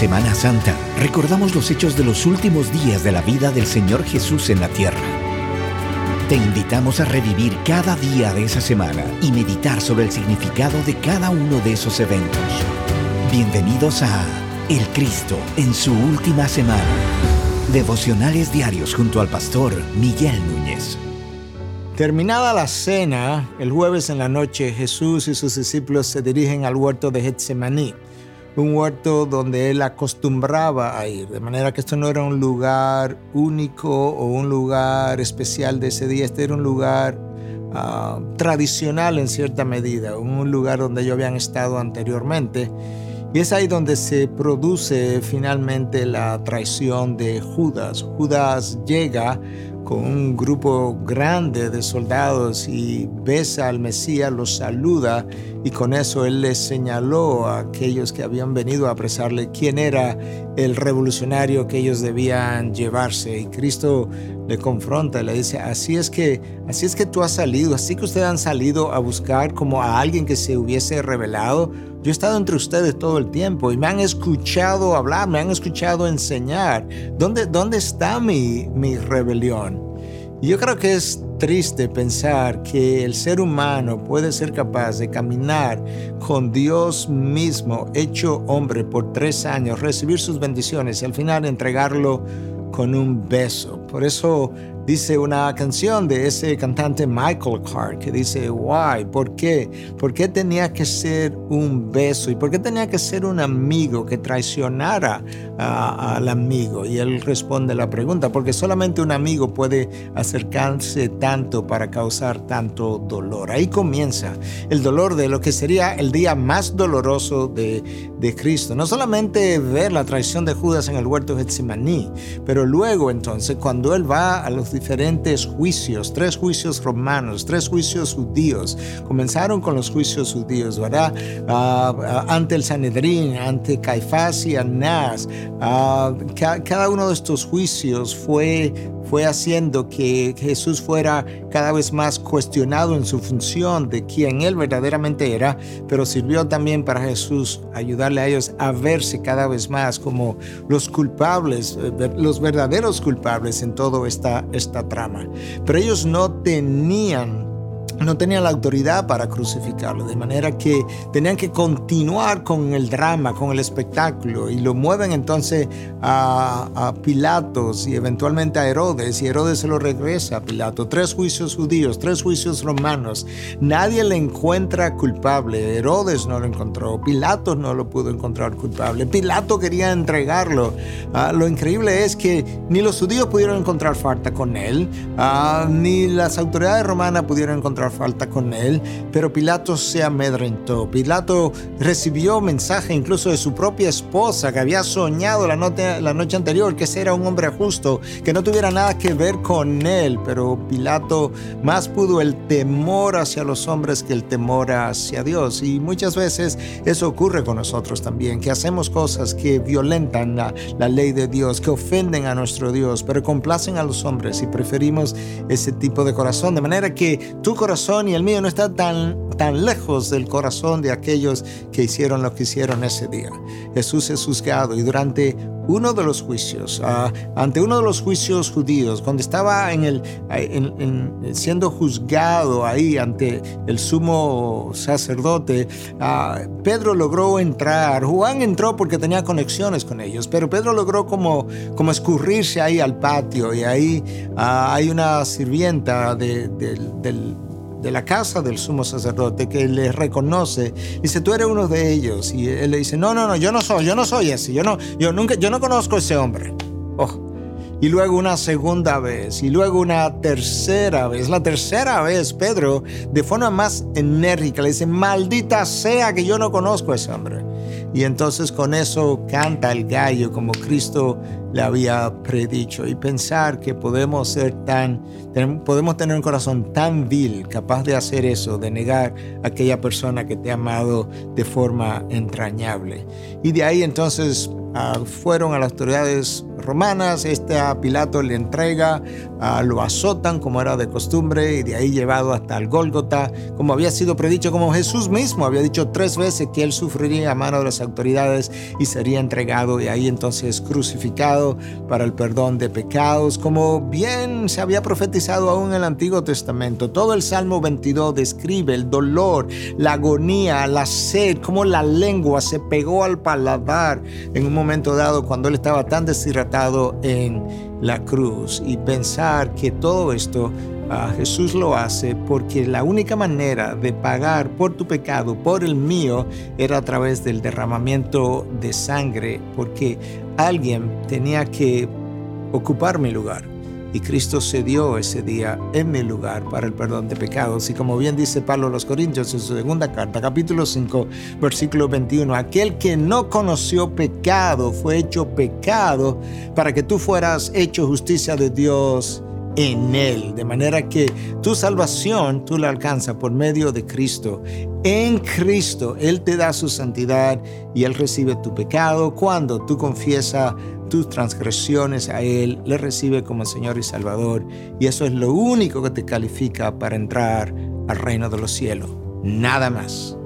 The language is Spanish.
Semana Santa recordamos los hechos de los últimos días de la vida del Señor Jesús en la tierra. Te invitamos a revivir cada día de esa semana y meditar sobre el significado de cada uno de esos eventos. Bienvenidos a El Cristo en su última semana. Devocionales diarios junto al pastor Miguel Núñez. Terminada la cena, el jueves en la noche, Jesús y sus discípulos se dirigen al huerto de Getsemaní un huerto donde él acostumbraba a ir, de manera que esto no era un lugar único o un lugar especial de ese día, este era un lugar ah, tradicional en cierta medida, un lugar donde ellos habían estado anteriormente. Y es ahí donde se produce finalmente la traición de Judas. Judas llega con un grupo grande de soldados y besa al Mesías, los saluda y con eso él les señaló a aquellos que habían venido a apresarle quién era el revolucionario que ellos debían llevarse y Cristo le confronta y le dice, así es que así es que tú has salido, así que ustedes han salido a buscar como a alguien que se hubiese revelado. Yo he estado entre ustedes todo el tiempo y me han escuchado hablar, me han escuchado enseñar. ¿Dónde, dónde está mi, mi rebelión? yo creo que es triste pensar que el ser humano puede ser capaz de caminar con Dios mismo, hecho hombre, por tres años, recibir sus bendiciones y al final entregarlo con un beso. Por eso Dice una canción de ese cantante Michael Carr que dice, why, ¿por qué? ¿Por qué tenía que ser un beso? ¿Y por qué tenía que ser un amigo que traicionara al amigo? Y él responde la pregunta, porque solamente un amigo puede acercarse tanto para causar tanto dolor. Ahí comienza el dolor de lo que sería el día más doloroso de, de Cristo. No solamente ver la traición de Judas en el huerto de Getsemaní, pero luego entonces cuando él va a los diferentes juicios, tres juicios romanos, tres juicios judíos. Comenzaron con los juicios judíos, ¿verdad? Ah, ah, ante el Sanedrín, ante Caifás y Anás. Ah, cada uno de estos juicios fue fue haciendo que Jesús fuera cada vez más cuestionado en su función de quién él verdaderamente era, pero sirvió también para Jesús ayudarle a ellos a verse cada vez más como los culpables, eh, los verdaderos culpables en toda esta, esta trama. Pero ellos no tenían no tenían la autoridad para crucificarlo, de manera que tenían que continuar con el drama, con el espectáculo, y lo mueven entonces a, Pilatos y eventualmente a Herodes, y Herodes se lo regresa a Pilato. Tres juicios judíos, tres juicios romanos. Nadie le encuentra culpable. Herodes no lo encontró, Pilatos no lo pudo encontrar culpable. Pilato quería entregarlo. Ah, lo increíble es que ni los judíos pudieron encontrar falta con él, ah, ni las autoridades romanas pudieron encontrar falta con él, pero Pilato se amedrentó. Pilato recibió mensaje incluso de su propia esposa que había soñado la noche, la noche anterior que ese era un hombre justo, que no tuviera nada que ver con él, pero Pilato más pudo el temor hacia los hombres que el temor hacia Dios. Y muchas veces eso ocurre con nosotros también, que hacemos cosas que violentan la, la ley de Dios, que ofenden a nuestro Dios, pero complacen a los hombres y preferimos ese tipo de corazón. De manera que tu corazón y el mío no está tan, tan lejos del corazón de aquellos que hicieron lo que hicieron ese día. Jesús es juzgado y durante uno de los juicios, ah, ante uno de los juicios judíos, cuando estaba en el, siendo juzgado ahí ante el sumo sacerdote, ah, Pedro logró entrar. Juan entró porque tenía conexiones con ellos, pero Pedro logró como, como escurrirse ahí al patio y ahí ah, hay una sirvienta del de la casa del sumo sacerdote que le reconoce. Dice, tú eres uno de ellos. Y él le dice, no, no, no, yo no soy, yo no soy ese. Yo no, yo nunca, yo no conozco ese hombre. Oh. Y luego una segunda vez, y luego una tercera vez. La tercera vez, Pedro, de forma más enérgica, le dice, maldita sea que yo no conozco a ese hombre. Y entonces con eso canta el gallo como Cristo le había predicho. Y pensar que podemos ser tan, podemos tener un corazón tan vil, capaz de hacer eso, de negar a aquella persona que te ha amado de forma entrañable. Y de ahí entonces ah, fueron a las autoridades romanas, este a Pilato le entrega, ah, lo azotan como era de costumbre y de ahí llevado hasta el Gólgota, como había sido predicho, como Jesús mismo había dicho tres veces que él sufriría a mano de las autoridades y sería entregado y ahí entonces crucificado para el perdón de pecados, como bien se había profetizado aún en el Antiguo Testamento. Todo el Salmo 22 describe el dolor, la agonía, la sed, como la lengua se pegó al paladar en un momento dado cuando él estaba tan deshidratado en la cruz y pensar que todo esto Jesús lo hace porque la única manera de pagar por tu pecado, por el mío, era a través del derramamiento de sangre, porque alguien tenía que ocupar mi lugar. Y Cristo se dio ese día en mi lugar para el perdón de pecados. Y como bien dice Pablo a los Corintios en su segunda carta, capítulo 5, versículo 21, aquel que no conoció pecado fue hecho pecado para que tú fueras hecho justicia de Dios en Él. De manera que tu salvación tú la alcanzas por medio de Cristo. En Cristo Él te da su santidad y Él recibe tu pecado cuando tú confiesas tus transgresiones a Él, le recibe como Señor y Salvador, y eso es lo único que te califica para entrar al reino de los cielos. Nada más.